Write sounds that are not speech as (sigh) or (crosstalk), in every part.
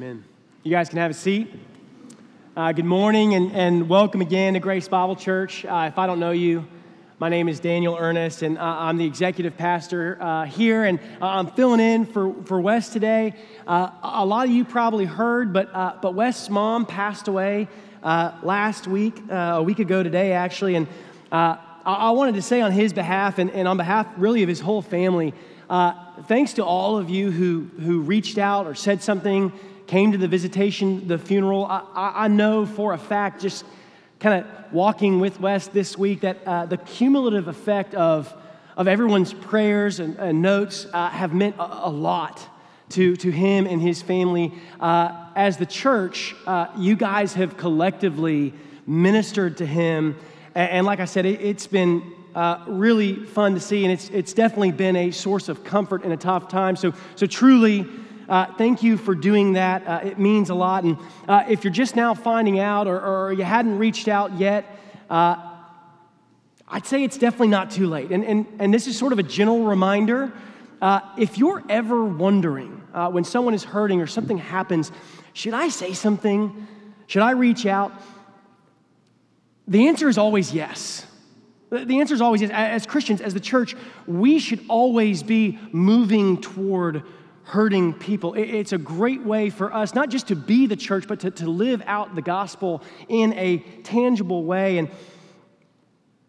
Amen. You guys can have a seat. Uh, good morning and, and welcome again to Grace Bible Church. Uh, if I don't know you, my name is Daniel Earnest, and uh, I'm the executive pastor uh, here, and uh, I'm filling in for, for Wes today. Uh, a lot of you probably heard, but, but Wes's mom passed away last week, a week ago today, actually, and I, I, wanted to say on his behalf and, and on behalf really of his whole family, thanks to all of you who, who reached out or said something came to the visitation, the funeral. I, I know for a fact, just kind of walking with Wes this week, that uh, the cumulative effect of, of everyone's prayers and, and notes uh, have meant a, a, lot to, to him and his family. Uh, as the church, uh, you guys have collectively ministered to him. And, and like I said, it, has been uh, really fun to see, and it's, it's definitely been a source of comfort in a tough time. So, so truly, uh, thank you for doing that. Uh, it means a lot. And uh, if you're just now finding out or, or you hadn't reached out yet, uh, I'd say it's definitely not too late. And, and, and this is sort of a general reminder. Uh, if you're ever wondering uh, when someone is hurting or something happens, should I say something? Should I reach out? The answer is always yes. The answer is always yes. As Christians, as the church, we should always be moving toward hurting people. It's a great way for us not just to be the church, but to, to live out the gospel in a tangible way. And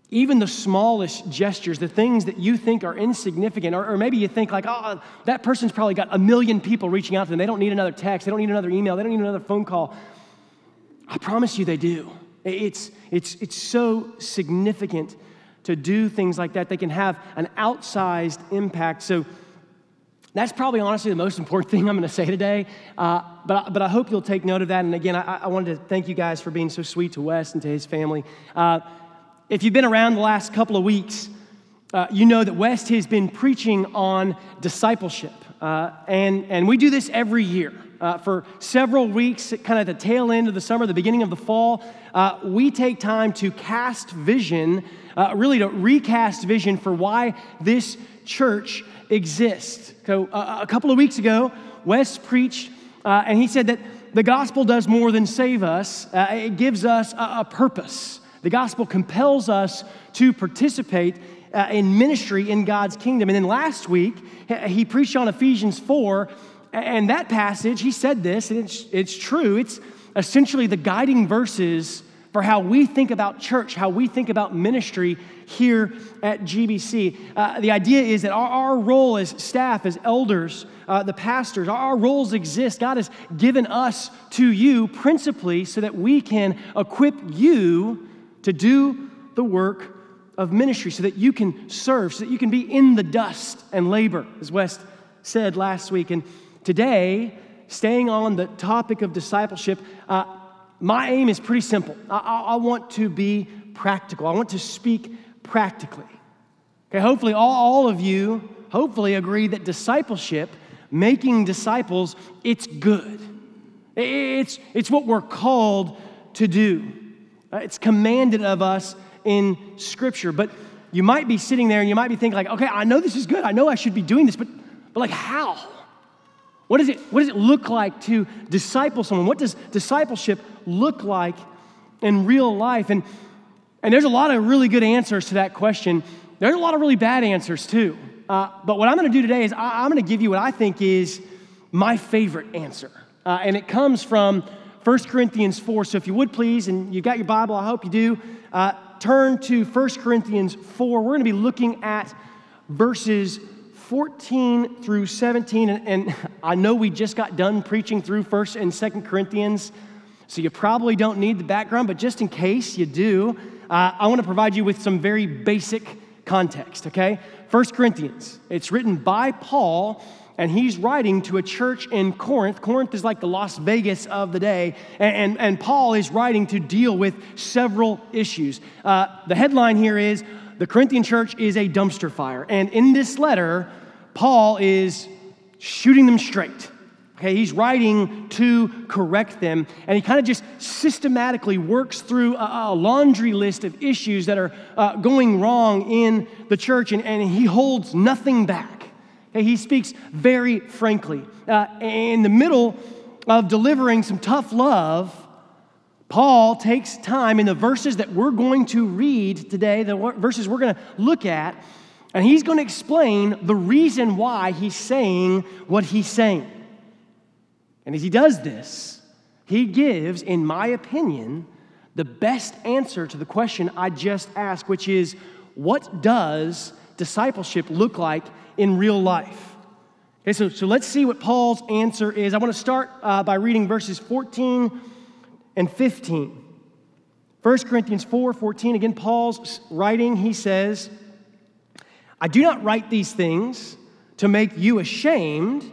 even the smallest gestures, the things that you think are insignificant, or, or, maybe you think like, oh, that person's probably got a million people reaching out to them. They don't need another text, they don't need another email, they don't need another phone call. I promise you they do. It's, it's, it's so significant to do things like that. They can have an outsized impact. So that's probably honestly the most important (laughs) thing I'm going to say today. Uh, but, but I hope you'll take note of that. And again, I, I, wanted to thank you guys for being so sweet to Wes and to his family. Uh, if you've been around the last couple of weeks, uh, you know that Wes has been preaching on discipleship. Uh, and, and we do this every year. Uh, for several weeks, kind of the tail end of the summer, the beginning of the fall, uh, we take time to cast vision, really to recast vision for why this church exist. So, uh, a couple of weeks ago, Wes preached, uh, and he said that the gospel does more than save us, uh, it gives us a, a, purpose. The gospel compels us to participate uh, in ministry in God's kingdom. And then last week, he preached on Ephesians 4, and that passage, he said this, and it's, it's true. It's essentially the guiding verses for how we think about church, how we think about ministry here at GBC. Uh, the idea is that our, our, role as staff, as elders, uh, the pastors, our, our roles exist. God has given us to you principally so that we can equip you to do the work of ministry, so that you can serve, so that you can be in the dust and labor, as Wes said last week. And today, staying on the topic of discipleship, uh, my aim is pretty simple. I, I, want to be practical. I want to speak practically. Okay, hopefully, all, all of you hopefully agree that discipleship, making disciples, it's good. It's, it's what we're called to do. Uh, it's commanded of us in Scripture. But you might be sitting there and you might be thinking, like, okay, I know this is good. I know I should be doing this, but, but like, how? What, is it, what does it look like to disciple someone? What does discipleship look like in real life? And, and there's a lot of really good answers to that question. There's a lot of really bad answers too. Uh, but what I'm going to do today is I, am going to give you what I think is my favorite answer. Uh, and it comes from 1 Corinthians 4. So if you would please, and you've got your Bible, I hope you do, uh, turn to 1 Corinthians 4. We're going to be looking at verses 14 through 17, and, and, I know we just got done preaching through 1st and 2nd Corinthians, so you probably don't need the background, but just in case you do, uh, I want to provide you with some very basic context, okay? 1 Corinthians, it's written by Paul, and he's writing to a church in Corinth. Corinth is like the Las Vegas of the day, and, and, and Paul is writing to deal with several issues. Uh, the headline here is The Corinthian church is a dumpster fire. And in this letter, Paul is shooting them straight. Okay, he's writing to correct them, and he kind of just systematically works through a, a, laundry list of issues that are uh, going wrong in the church, and, and he holds nothing back. Okay, he speaks very frankly. Uh, in the middle of delivering some tough love, Paul takes time in the verses that we're going to read today, the verses we're going to look at, and he's going to explain the reason why he's saying what he's saying. And as he does this, he gives, in my opinion, the best answer to the question I just asked, which is what does discipleship look like in real life? Okay, so, so let's see what Paul's answer is. I want to start uh, by reading verses 14 and 15. 1 Corinthians 4 14, again, Paul's writing, he says, I do not write these things to make you ashamed,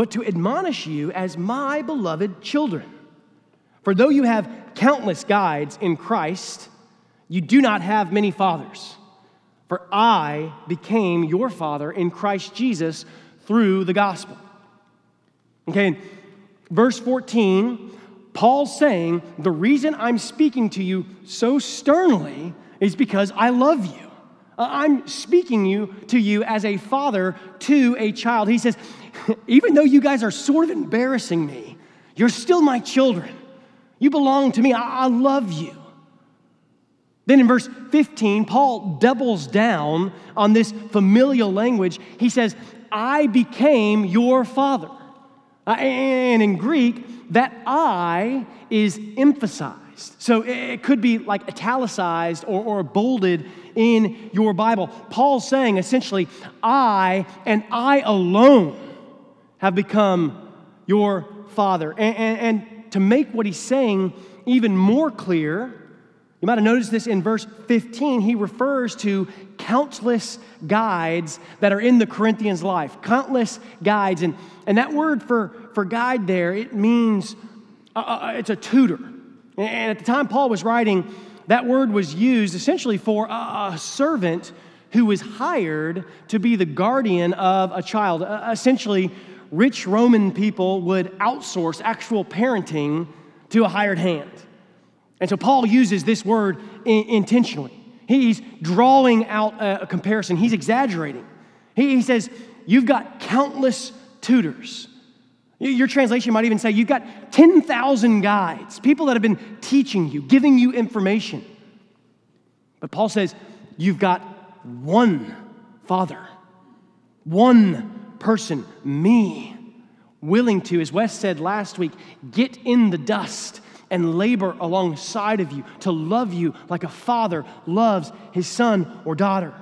but to admonish you as my beloved children. For though you have countless guides in Christ, you do not have many fathers. For I became your father in Christ Jesus through the gospel. Okay, verse 14, Paul's saying, The reason I'm speaking to you so sternly is because I love you. Uh, I'm speaking you to you as a father to a child. He says, (laughs) even though you guys are sort of embarrassing me, you're still my children. You belong to me. I, I love you. Then in verse 15, Paul doubles down on this familial language. He says, I became your father. Uh, and in Greek, that I is emphasized. So it could be like italicized or, or bolded in your Bible. Paul's saying essentially, I and I alone have become your father. And, and, and to make what he's saying even more clear, you might have noticed this in verse 15. He refers to countless guides that are in the Corinthians' life. Countless guides. And, and that word for, for guide there, it means uh, uh, uh it's a tutor. And at the time Paul was writing, that word was used essentially for a, a servant who was hired to be the guardian of a child. Uh, essentially, rich Roman people would outsource actual parenting to a hired hand. And so Paul uses this word in, intentionally. He's drawing out a, a comparison, he's exaggerating. He, he says, You've got countless tutors. Your translation might even say you've got 10,000 guides, people that have been teaching you, giving you information. But Paul says you've got one Father, one person, me, willing to, as Wes said last week, get in the dust and labor alongside of you, to love you like a father loves his son or daughter.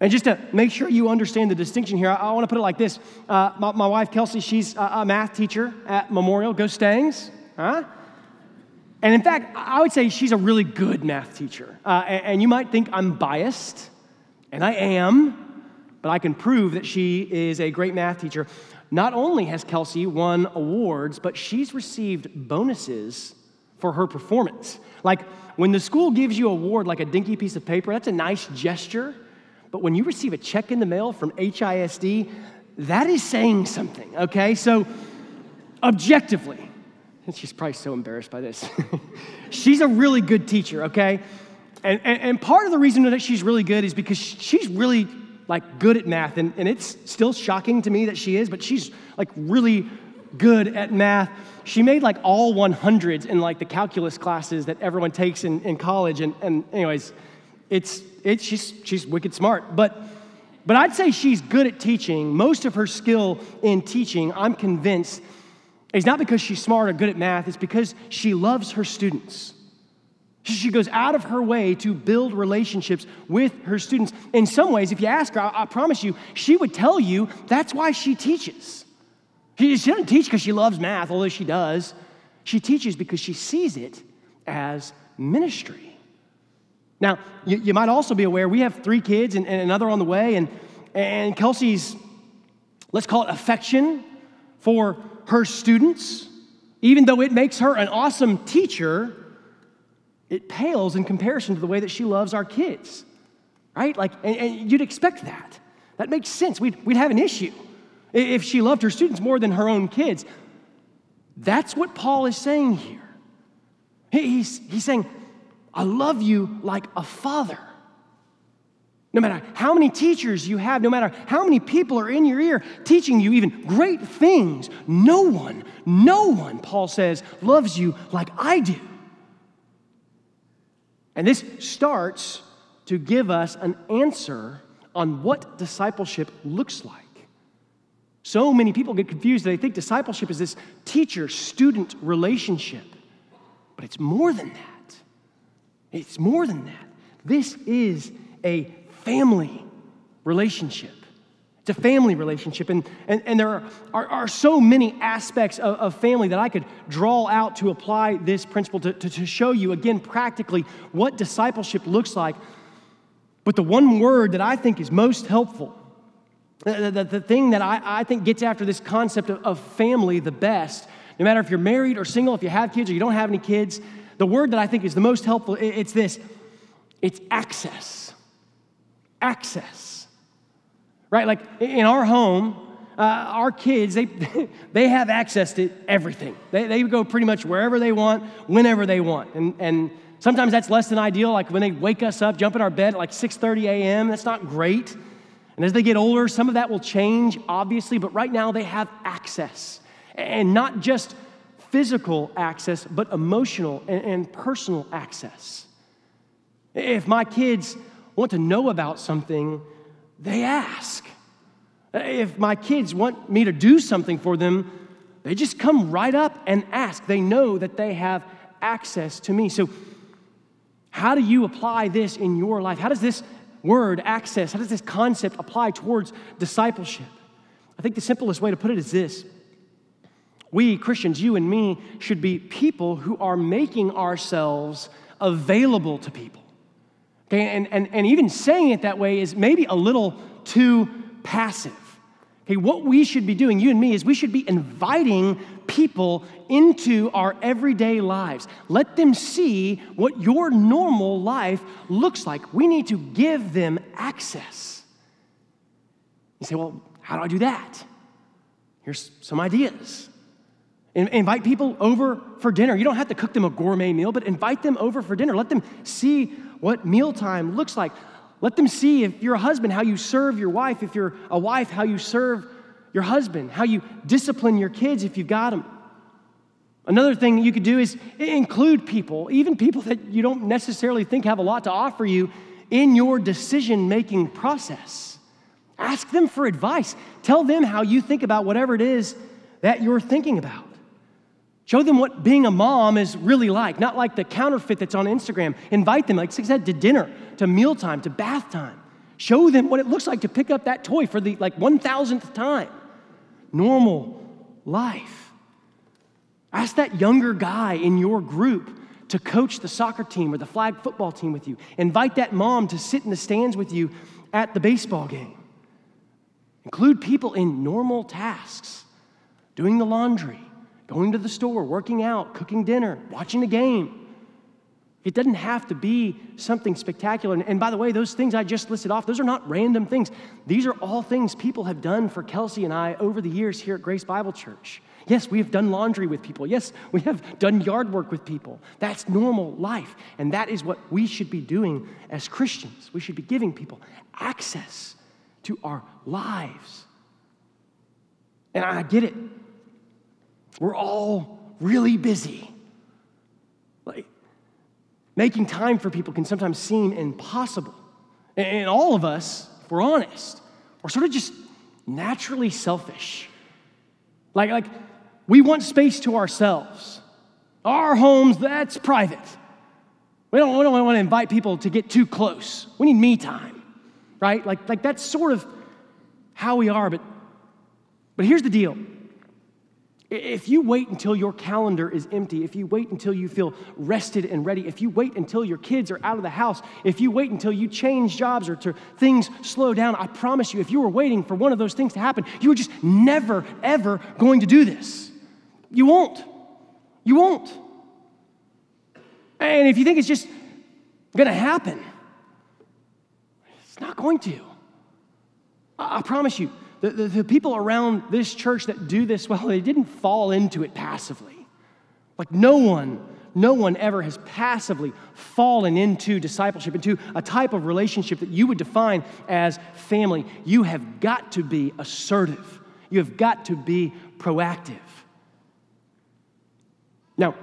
And just to make sure you understand the distinction here, I, I want to put it like this. Uh, my, my, wife, Kelsey, she's a, a, math teacher at Memorial. Go Stangs. Huh? And in fact, I would say she's a really good math teacher. Uh, and, and you might think I'm biased, and I am, but I can prove that she is a great math teacher. Not only has Kelsey won awards, but she's received bonuses for her performance. Like when the school gives you a award like a dinky piece of paper, that's a nice gesture. But when you receive a check in the mail from HISD, that is saying something, okay? So, objectively, and she's probably so embarrassed by this. (laughs) she's a really good teacher, okay? And, and, and, part of the reason that she's really good is because she's really like good at math, and, and it's still shocking to me that she is, but she's like really good at math. She made like all 100s in like the calculus classes that everyone takes in, in college. And, and anyways, it's, it's, she's, she's wicked smart. But, but I'd say she's good at teaching. Most of her skill in teaching, I'm convinced, is not because she's smart or good at math, it's because she loves her students. She goes out of her way to build relationships with her students. In some ways, if you ask her, I, I promise you, she would tell you that's why she teaches. She, she doesn't teach because she loves math, although she does. She teaches because she sees it as ministry. Now, you, you might also be aware we have three kids and, and another on the way, and, and Kelsey's, let's call it affection for her students, even though it makes her an awesome teacher it pales in comparison to the way that she loves our kids, right? Like, and, and you'd expect that. That makes sense. We'd, we'd have an issue if she loved her students more than her own kids. That's what Paul is saying here. He's, he's saying, I love you like a father. No matter how many teachers you have, no matter how many people are in your ear teaching you even great things, no one, no one, Paul says, loves you like I do. And this starts to give us an answer on what discipleship looks like. So many people get confused. They think discipleship is this teacher student relationship, but it's more than that. It's more than that. This is a family relationship. It's a family relationship. And, and, and there are, are, are so many aspects of, of, family that I could draw out to apply this principle to, to, to show you, again, practically what discipleship looks like. But the one word that I think is most helpful, the, the, the thing that I, I think gets after this concept of, of family the best, no matter if you're married or single, if you have kids or you don't have any kids, the word that I think is the most helpful, it's this it's access. Access. Right? Like in our home, uh, our kids, they, (laughs) they have access to everything. They, they go pretty much wherever they want, whenever they want. And, and sometimes that's less than ideal, like when they wake us up, jump in our bed at like 6.30 a.m., that's not great. And as they get older, some of that will change, obviously, but right now they have access. And not just physical access, but emotional and, and personal access. If my kids want to know about something, they ask. If my kids want me to do something for them, they just come right up and ask. They know that they have access to me. So, how do you apply this in your life? How does this word, access, how does this concept apply towards discipleship? I think the simplest way to put it is this We, Christians, you and me, should be people who are making ourselves available to people. Okay, and, and, and even saying it that way is maybe a little too passive. Okay, what we should be doing, you and me, is we should be inviting people into our everyday lives. Let them see what your normal life looks like. We need to give them access. You say, well, how do I do that? Here's some ideas. invite people over for dinner. You don't have to cook them a gourmet meal, but invite them over for dinner. Let them see what mealtime looks like. Let them see if you're a husband, how you serve your wife. If you're a wife, how you serve your husband, how you discipline your kids if you've got them. Another thing you could do is include people, even people that you don't necessarily think have a lot to offer you, in your decision making process. Ask them for advice. Tell them how you think about whatever it is that you're thinking about. Show them what being a mom is really like, not like the counterfeit that's on Instagram. Invite them, like I said, to dinner, to mealtime, to bath time. Show them what it looks like to pick up that toy for the like 1000th time. Normal life. Ask that younger guy in your group to coach the soccer team or the flag football team with you. Invite that mom to sit in the stands with you at the baseball game. Include people in normal tasks, doing the laundry, going to the store, working out, cooking dinner, watching a game. It doesn't have to be something spectacular. And, by the way, those things I just listed off, those are not random things. These are all things people have done for Kelsey and I over the years here at Grace Bible Church. Yes, we have done laundry with people. Yes, we have done yard work with people. That's normal life. And that is what we should be doing as Christians. We should be giving people access to our lives. And I get it. We're all really busy. Like, making time for people can sometimes seem impossible. And all of us, if we're honest, are sort of just naturally selfish. Like, like we want space to ourselves. Our homes, that's private. We don't, we don't want to invite people to get too close. We need me time, right? Like, like that's sort of how we are. But, but here's the deal if you wait until your calendar is empty, if you wait until you feel rested and ready, if you wait until your kids are out of the house, if you wait until you change jobs or to things slow down, I promise you, if you were waiting for one of those things to happen, you were just never, ever going to do this. You won't. You won't. And if you think it's just going to happen, it's not going to. I, I promise you, the, the, the people around this church that do this well, they didn't fall into it passively. Like no one no one ever has passively fallen into discipleship, into a type of relationship that you would define as family. You have got to be assertive, you have got to be proactive. Now,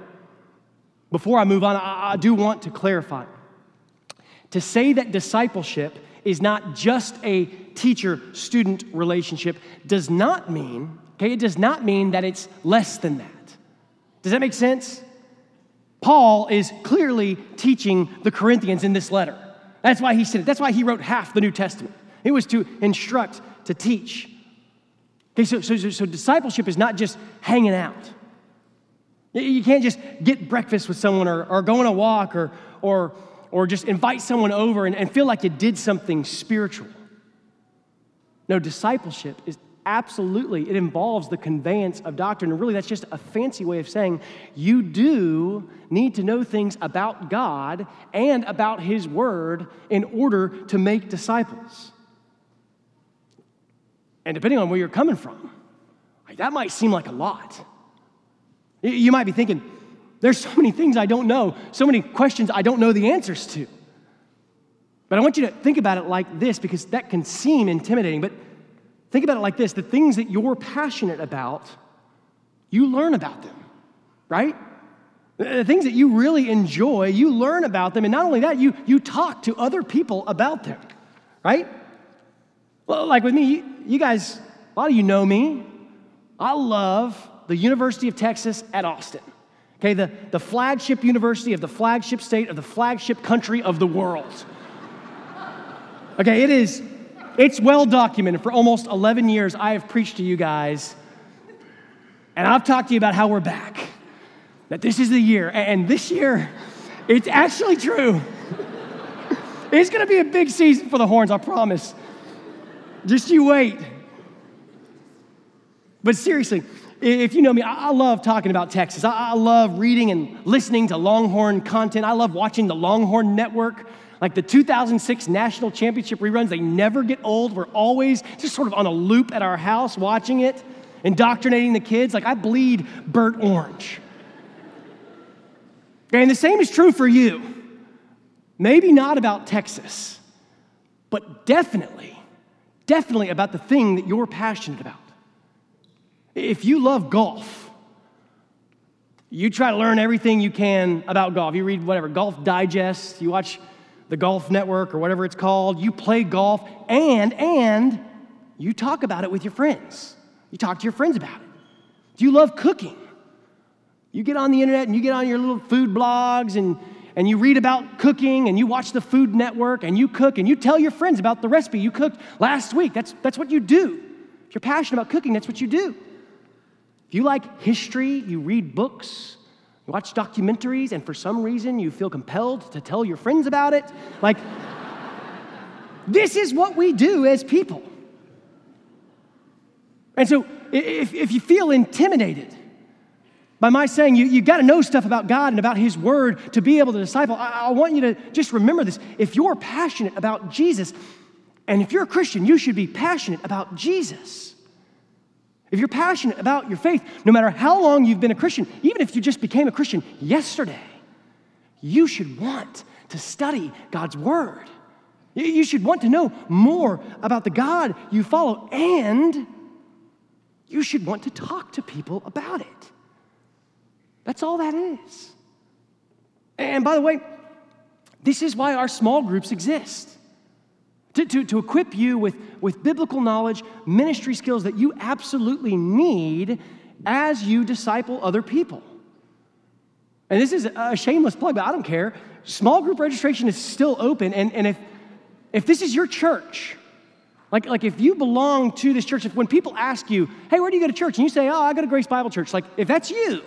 before I move on, I, do want to clarify. To say that discipleship is not just a teacher student relationship does not mean, okay, it does not mean that it's less than that. Does that make sense? Paul is clearly teaching the Corinthians in this letter. That's why he said it. That's why he wrote half the New Testament. It was to instruct, to teach. Okay, so, so, so discipleship is not just hanging out. You can't just get breakfast with someone or, or go on a walk or, or, or just invite someone over and, and feel like you did something spiritual. No, discipleship is absolutely, it involves the conveyance of doctrine. And really, that's just a fancy way of saying you do need to know things about God and about His Word in order to make disciples. And depending on where you're coming from, that might seem like a lot. You might be thinking, there's so many things I don't know, so many questions I don't know the answers to. But I want you to think about it like this because that can seem intimidating. But think about it like this the things that you're passionate about, you learn about them, right? The things that you really enjoy, you learn about them. And not only that, you, you talk to other people about them, right? Well, like with me, you guys, a lot of you know me. I love the University of Texas at Austin. Okay, the, the flagship university of the flagship state of the flagship country of the world. Okay, it is, it's well documented. For almost 11 years, I have preached to you guys, and I've talked to you about how we're back. That this is the year, and this year, it's actually true. (laughs) it's gonna be a big season for the horns, I promise. Just you wait. But seriously, if you know me, I love talking about Texas. I love reading and listening to Longhorn content. I love watching the Longhorn Network. Like the 2006 national championship reruns, they never get old. We're always just sort of on a loop at our house watching it, indoctrinating the kids. Like I bleed burnt orange. And the same is true for you. Maybe not about Texas, but definitely, definitely about the thing that you're passionate about. If you love golf, you try to learn everything you can about golf. You read whatever, Golf Digest, you watch the Golf Network or whatever it's called, you play golf, and, and you talk about it with your friends. You talk to your friends about it. Do you love cooking? You get on the internet and you get on your little food blogs and, and you read about cooking and you watch the Food Network and you cook and you tell your friends about the recipe you cooked last week. That's, that's what you do. If you're passionate about cooking, that's what you do. If you like history, you read books, you watch documentaries, and for some reason you feel compelled to tell your friends about it, like, (laughs) this is what we do as people. And so if, if you feel intimidated by my saying you, you got to know stuff about God and about His Word to be able to disciple, I, I want you to just remember this. If you're passionate about Jesus, and if you're a Christian, you should be passionate about Jesus. If you're passionate about your faith, no matter how long you've been a Christian, even if you just became a Christian yesterday, you should want to study God's Word. You should want to know more about the God you follow, and you should want to talk to people about it. That's all that is. And by the way, this is why our small groups exist to, to, to equip you with, with biblical knowledge, ministry skills that you absolutely need as you disciple other people. And this is a shameless plug, but I don't care. Small group registration is still open. And, and if, if this is your church, like, like if you belong to this church, if when people ask you, hey, where do you go to church? And you say, oh, I go to Grace Bible Church. Like, if that's you,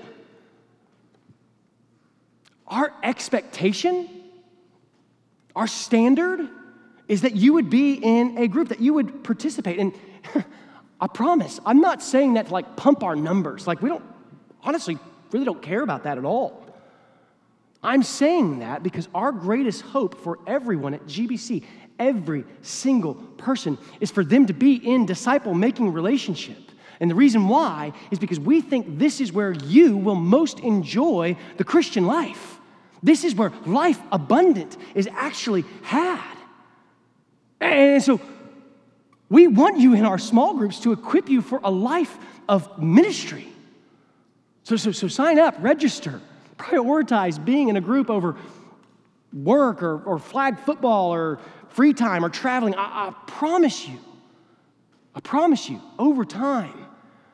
our expectation, our standard is that you would be in a group, that you would participate. And (laughs) I promise, I'm not saying that to like pump our numbers. Like, we don't, honestly, really don't care about that at all. I'm saying that because our greatest hope for everyone at GBC, every single person, is for them to be in disciple making relationship, And the reason why is because we think this is where you will most enjoy the Christian life. This is where life abundant is actually had. And so we want you in our small groups to equip you for a life of ministry. So, so, so sign up, register, prioritize being in a group over work or, or flag football or free time or traveling. I, I promise you, I promise you, over time,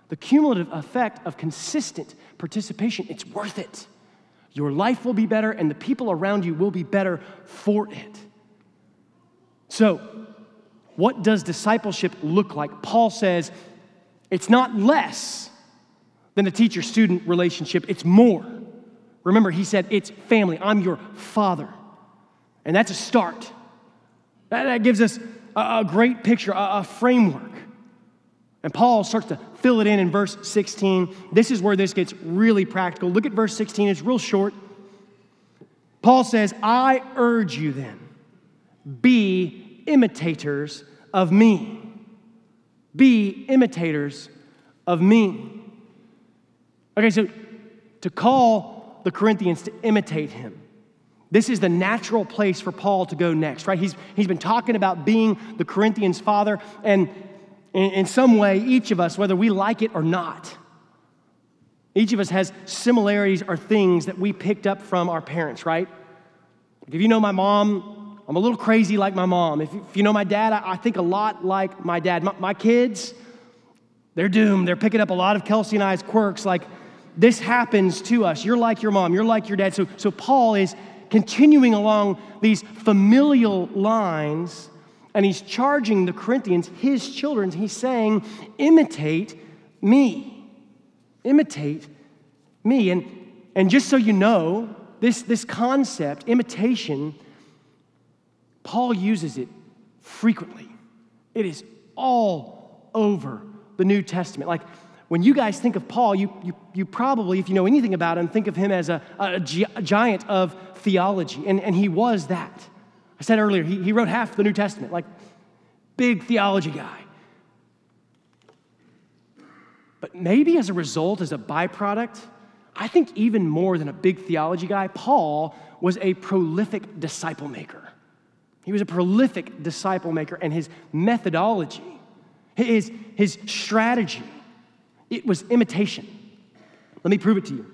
the cumulative effect of consistent participation, it's worth it. Your life will be better and the people around you will be better for it. So, what does discipleship look like? Paul says it's not less than a teacher student relationship, it's more. Remember, he said it's family. I'm your father. And that's a start. That, gives us a, great picture, a, a framework. And Paul starts to fill it in in verse 16. This is where this gets really practical. Look at verse 16, it's real short. Paul says, I urge you then, be imitators of me. Be imitators of me. Okay, so to call the Corinthians to imitate him, this is the natural place for Paul to go next, right? He's, he's been talking about being the Corinthians' father, and in, in some way, each of us, whether we like it or not, each of us has similarities or things that we picked up from our parents, right? If you know my mom, I'm a little crazy like my mom. If, if you know my dad, I, I, think a lot like my dad. My, my kids, they're doomed. They're picking up a lot of Kelsey and I's quirks. Like, this happens to us. You're like your mom, you're like your dad. So, so Paul is continuing along these familial lines, and he's charging the Corinthians, his children, he's saying, imitate me. Imitate me. And, and just so you know, this, this concept, imitation, Paul uses it frequently. It is all over the New Testament. Like when you guys think of Paul, you, you, you probably, if you know anything about him, think of him as a, a, a giant of theology. And, and he was that. I said earlier, he, he wrote half the New Testament, like big theology guy. But maybe as a result, as a byproduct, I think even more than a big theology guy, Paul was a prolific disciple maker. He was a prolific disciple maker, and his methodology, his, his strategy, it was imitation. Let me prove it to you.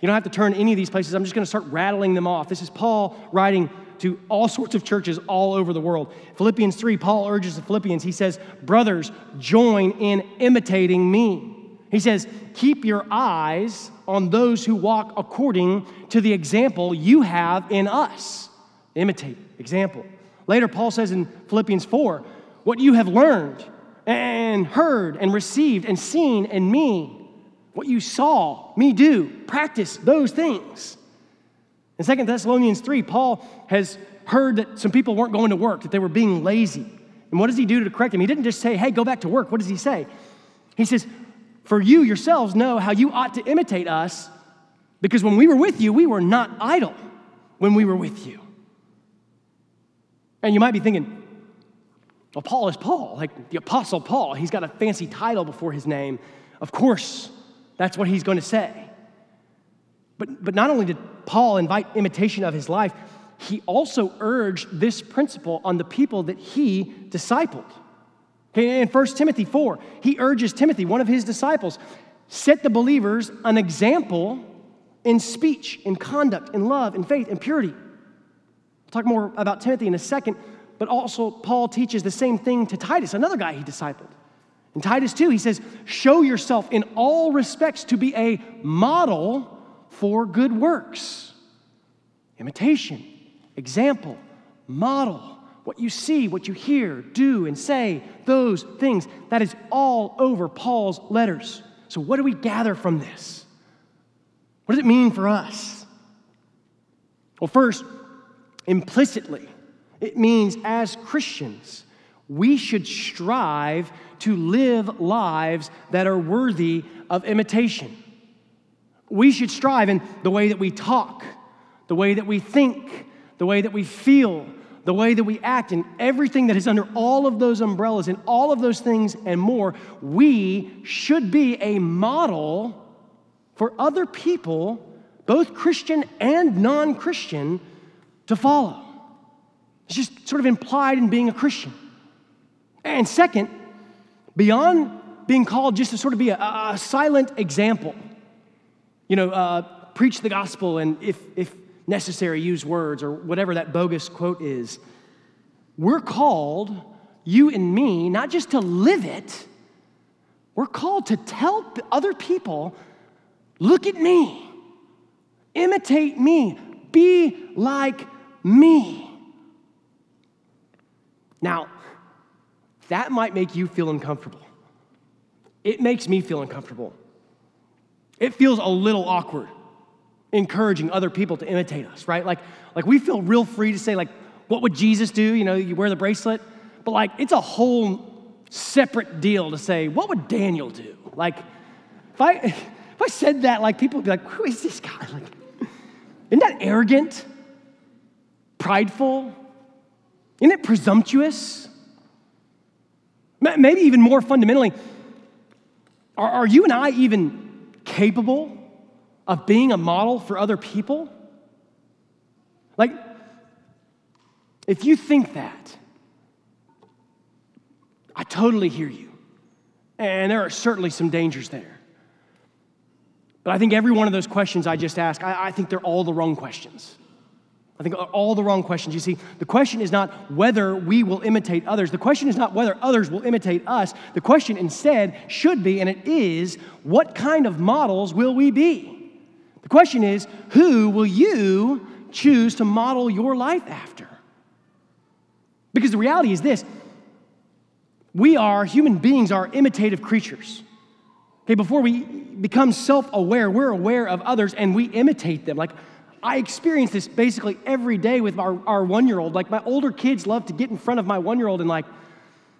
You don't have to turn any of these places. I'm just going to start rattling them off. This is Paul writing to all sorts of churches all over the world. Philippians 3, Paul urges the Philippians, he says, Brothers, join in imitating me. He says, Keep your eyes on those who walk according to the example you have in us. Imitate, example. Later, Paul says in Philippians 4, What you have learned and heard and received and seen in me what you saw me do, practice those things. In 2 Thessalonians 3, Paul has heard that some people weren't going to work, that they were being lazy. And what does he do to correct them? He didn't just say, hey, go back to work. What does he say? He says, for you yourselves know how you ought to imitate us, because when we were with you, we were not idle when we were with you. And you might be thinking, well, Paul is Paul, like the Apostle Paul. He's got a fancy title before his name. Of course, that's what he's going to say. But, but not only did Paul invite imitation of his life, he also urged this principle on the people that he discipled. Okay, in 1 Timothy 4, he urges Timothy, one of his disciples, set the believers an example in speech, in conduct, in love, in faith, in purity. Talk more about Timothy in a second, but also Paul teaches the same thing to Titus, another guy he discipled. In Titus 2, he says, Show yourself in all respects to be a model for good works. Imitation, example, model. What you see, what you hear, do, and say, those things, that is all over Paul's letters. So, what do we gather from this? What does it mean for us? Well, first, implicitly, it means as Christians, we should strive to live lives that are worthy of imitation. We should strive in the way that we talk, the way that we think, the way that we feel, the way that we act, and everything that is under all of those umbrellas and all of those things and more, we should be a model for other people, both Christian and non Christian, to follow. It's just sort of implied in being a Christian. And second, beyond being called just to sort of be a, a silent example, you know, uh, preach the gospel and if, if necessary, use words or whatever that bogus quote is. We're called, you and me, not just to live it, we're called to tell other people look at me, imitate me, be like me. Now, that might make you feel uncomfortable. It makes me feel uncomfortable. It feels a little awkward encouraging other people to imitate us, right? Like, like we feel real free to say, like, what would Jesus do? You know, you wear the bracelet. But like, it's a whole separate deal to say, what would Daniel do? Like, if I (laughs) if I said that, like people would be like, who is this guy? Like, isn't that arrogant? Prideful? Isn't it presumptuous? Maybe even more fundamentally, are, are you and I even capable of being a model for other people? Like, if you think that, I totally hear you. And there are certainly some dangers there. But I think every one of those questions I just asked, I, I think they're all the wrong questions. I think all the wrong questions. You see, the question is not whether we will imitate others. The question is not whether others will imitate us. The question instead should be, and it is, what kind of models will we be? The question is, who will you choose to model your life after? Because the reality is this we are, human beings are imitative creatures. Okay, before we become self aware, we're aware of others and we imitate them. Like, I experience this basically every day with our, our one year old. Like, my older kids love to get in front of my one year old and, like,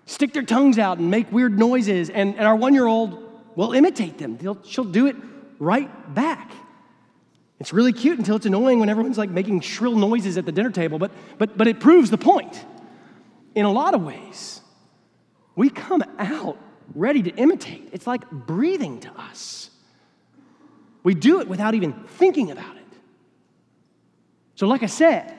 stick their tongues out and make weird noises. And, and our one year old will imitate them, They'll, she'll do it right back. It's really cute until it's annoying when everyone's like making shrill noises at the dinner table, but, but, but it proves the point. In a lot of ways, we come out ready to imitate. It's like breathing to us. We do it without even thinking about it. So, like I said,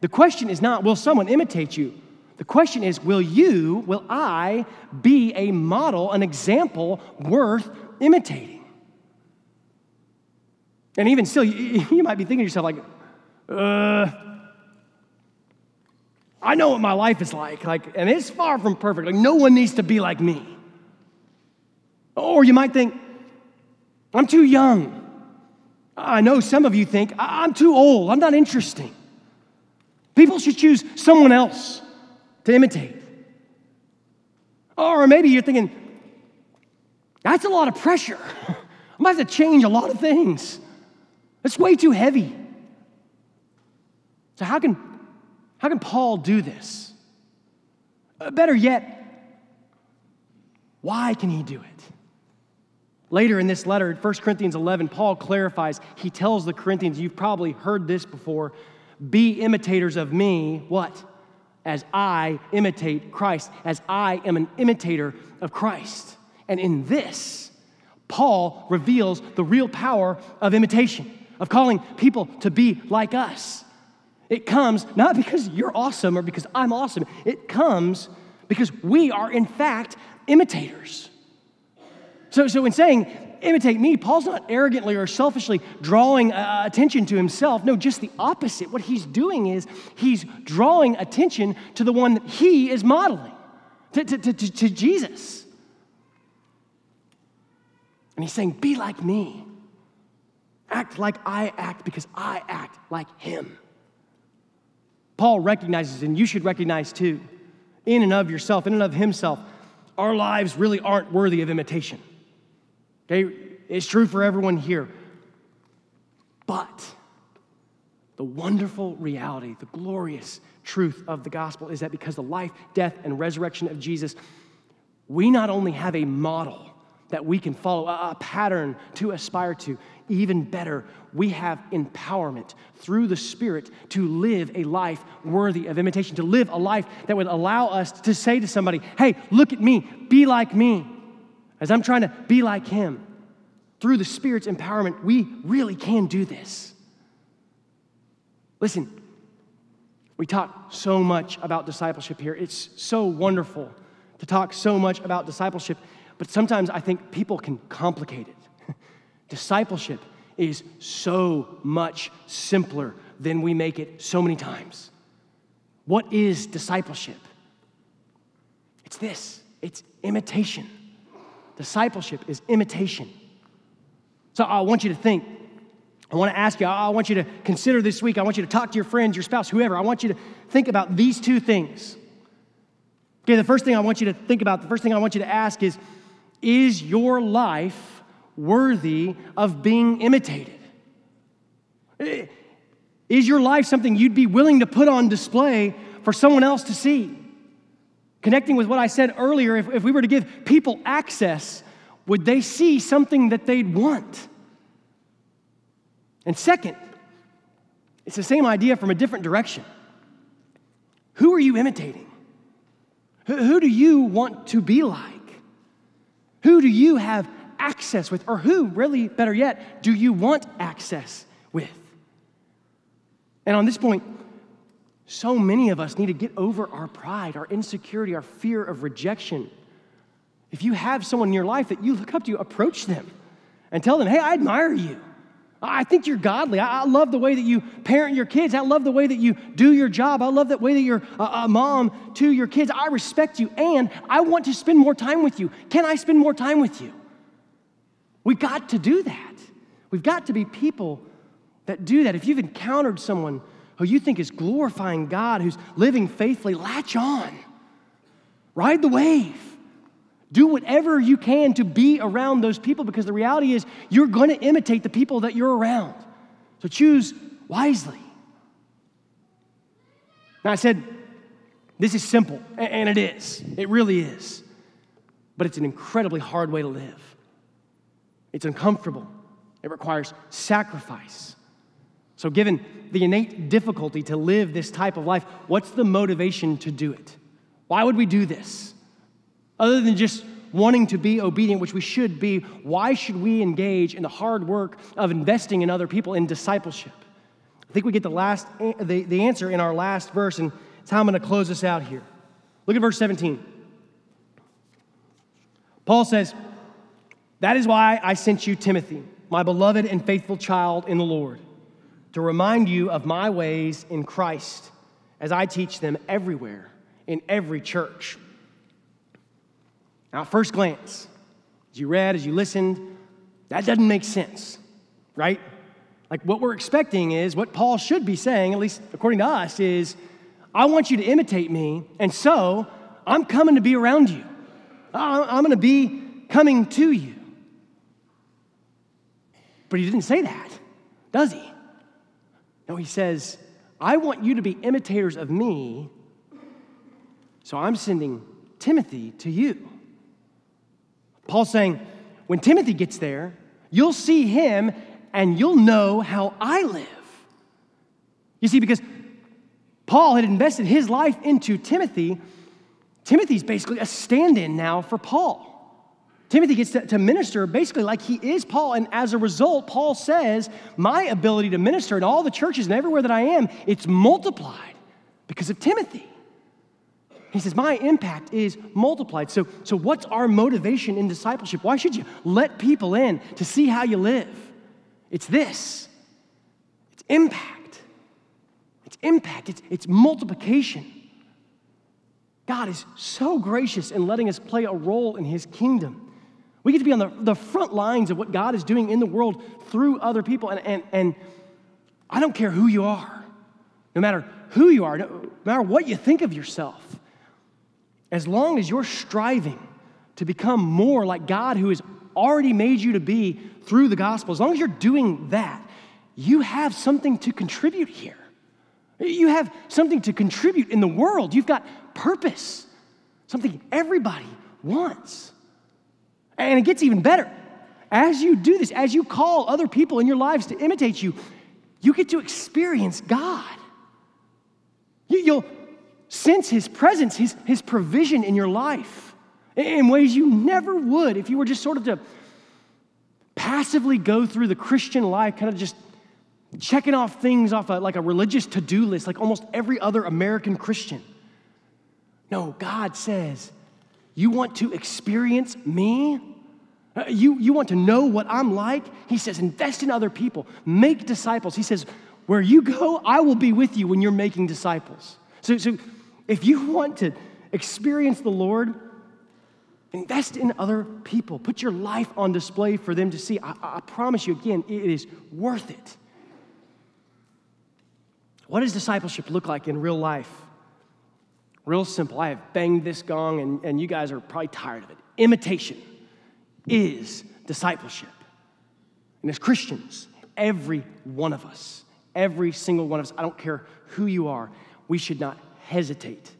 the question is not, will someone imitate you? The question is, will you, will I be a model, an example worth imitating? And even still, you, (laughs) you might be thinking to yourself, like, uh, I know what my life is like, like, and it's far from perfect. Like, no one needs to be like me. Or you might think, I'm too young. I know some of you think, I'm too old. I'm not interesting. People should choose someone else to imitate. Or maybe you're thinking, that's a lot of pressure. (laughs) I'm about to change a lot of things. It's way too heavy. So, how can, how can Paul do this? Uh, better yet, why can he do it? Later in this letter, 1 Corinthians 11, Paul clarifies, he tells the Corinthians, you've probably heard this before, be imitators of me, what? As I imitate Christ, as I am an imitator of Christ. And in this, Paul reveals the real power of imitation of calling people to be like us. It comes not because you're awesome or because I'm awesome, it comes because we are, in fact, imitators. So, so in saying, imitate me, Paul's not arrogantly or selfishly drawing uh, attention to himself. No, just the opposite. What he's doing is he's drawing attention to the one that he is modeling, to, to, to, to Jesus. And he's saying, Be like me. Act like I act because I act like him. Paul recognizes, and you should recognize too, in and of yourself, in and of himself, our lives really aren't worthy of imitation. Okay? It's true for everyone here. But the wonderful reality, the glorious truth of the gospel is that because the life, death, and resurrection of Jesus, we not only have a model that we can follow, a, a pattern to aspire to. Even better, we have empowerment through the Spirit to live a life worthy of imitation, to live a life that would allow us to say to somebody, hey, look at me, be like me, as I'm trying to be like Him. Through the Spirit's empowerment, we really can do this. Listen, we talk so much about discipleship here. It's so wonderful to talk so much about discipleship, but sometimes I think people can complicate it. (laughs) discipleship is so much simpler than we make it so many times. What is discipleship? It's this it's imitation. Discipleship is imitation. So I want you to think I want to ask you, I want you to consider this week, I want you to talk to your friends, your spouse, whoever. I want you to think about these two things. Okay, the first thing I want you to think about, the first thing I want you to ask is Is your life worthy of being imitated? Eh, is your life something you'd be willing to put on display for someone else to see? Connecting with what I said earlier, if, if we were to give people access, would they see something that they'd want? And second, it's the same idea from a different direction. Who are you imitating? Who, do you want to be like? Who do you have access with? Or who, really better yet, do you want access with? And on this point, so many of us need to get over our pride, our insecurity, our fear of rejection. If you have someone in your life that you look up to, approach them and tell them, hey, I admire you. I think you're godly. I love the way that you parent your kids. I love the way that you do your job. I love the way that you're a mom to your kids. I respect you and I want to spend more time with you. Can I spend more time with you? We've got to do that. We've got to be people that do that. If you've encountered someone who you think is glorifying God, who's living faithfully, latch on, ride the wave. Do whatever you can to be around those people because the reality is you're going to imitate the people that you're around. So choose wisely. Now, I said, this is simple, and it is. It really is. But it's an incredibly hard way to live. It's uncomfortable, it requires sacrifice. So, given the innate difficulty to live this type of life, what's the motivation to do it? Why would we do this? Other than just wanting to be obedient, which we should be, why should we engage in the hard work of investing in other people in discipleship? I think we get the, last, the, the answer in our last verse, and it's how I'm going to close this out here. Look at verse 17. Paul says, That is why I sent you Timothy, my beloved and faithful child in the Lord, to remind you of my ways in Christ as I teach them everywhere in every church. Now, at first glance, as you read, as you listened, that doesn't make sense, right? Like what we're expecting is what Paul should be saying, at least according to us, is I want you to imitate me, and so I'm coming to be around you. I'm going to be coming to you. But he didn't say that, does he? No, he says, I want you to be imitators of me, so I'm sending Timothy to you. Paul's saying, when Timothy gets there, you'll see him and you'll know how I live. You see, because Paul had invested his life into Timothy, Timothy's basically a stand in now for Paul. Timothy gets to, to, minister basically like he is Paul, and as a result, Paul says, My ability to minister in all the churches and everywhere that I am, it's multiplied because of Timothy. He says, My impact is multiplied. So, so what's our motivation in discipleship? Why should you let people in to see how you live? It's this it's impact. It's impact, it's, it's multiplication. God is so gracious in letting us play a role in his kingdom. We get to be on the, the front lines of what God is doing in the world through other people. And, and, and I don't care who you are, no matter who you are, no matter what you think of yourself as long as you're striving to become more like God who has already made you to be through the gospel, as long as you're doing that, you have something to contribute here. You have something to contribute in the world. You've got purpose, something everybody wants. And it gets even better. As you do this, as you call other people in your lives to imitate you, you get to experience God. You, will sense His presence, His, His provision in your life in ways you never would if you were just sort of to passively go through the Christian life, kind of just checking off things off a, like a religious to do list, like almost every other American Christian. No, God says, You want to experience me? Uh, you, you want to know what I'm like? He says, Invest in other people, make disciples. He says, Where you go, I will be with you when you're making disciples. So, so if you (laughs) want to experience the Lord, invest in other people. Put your life on display for them to see. I, I promise you again, it is worth it. What does discipleship look like in real life? Real simple. I have banged this gong, and, and you guys are probably tired of it. Imitation is discipleship. And as Christians, every one of us, every single one of us, I don't care who you are, we should not hesitate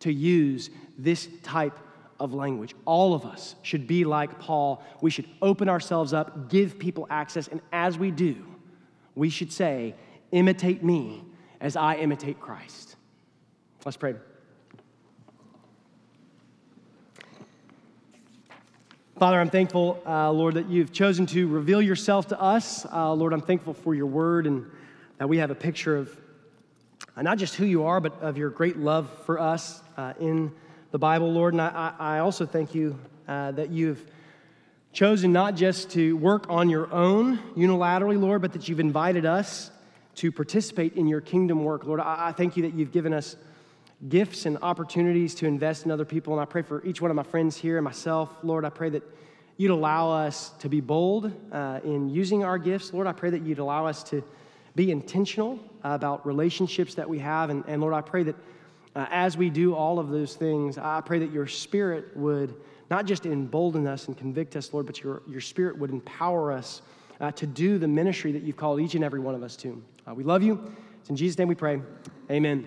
to use this type of language. All of us should be like Paul. We should open ourselves up, give people access, and as we do, we should say, Imitate me as I imitate Christ. Let's pray. Father, I'm thankful, uh, Lord, that you've chosen to reveal yourself to us. Uh, Lord, I'm thankful for your word and that we have a picture of uh, not just who you are, but of your great love for us uh, in the Bible, Lord. And I, I also thank you uh, that you've chosen not just to work on your own unilaterally, Lord, but that you've invited us to participate in your kingdom work. Lord, I, I thank you that you've given us gifts and opportunities to invest in other people. And I pray for each one of my friends here and myself. Lord, I pray that you'd allow us to be bold uh, in using our gifts. Lord, I pray that you'd allow us to be intentional about relationships that we have. And, and Lord, I pray that uh, as we do all of those things, I pray that your spirit would not just embolden us and convict us, Lord, but your, your spirit would empower us uh, to do the ministry that you've called each and every one of us to. Uh, we love you. It's in Jesus' name we pray. Amen.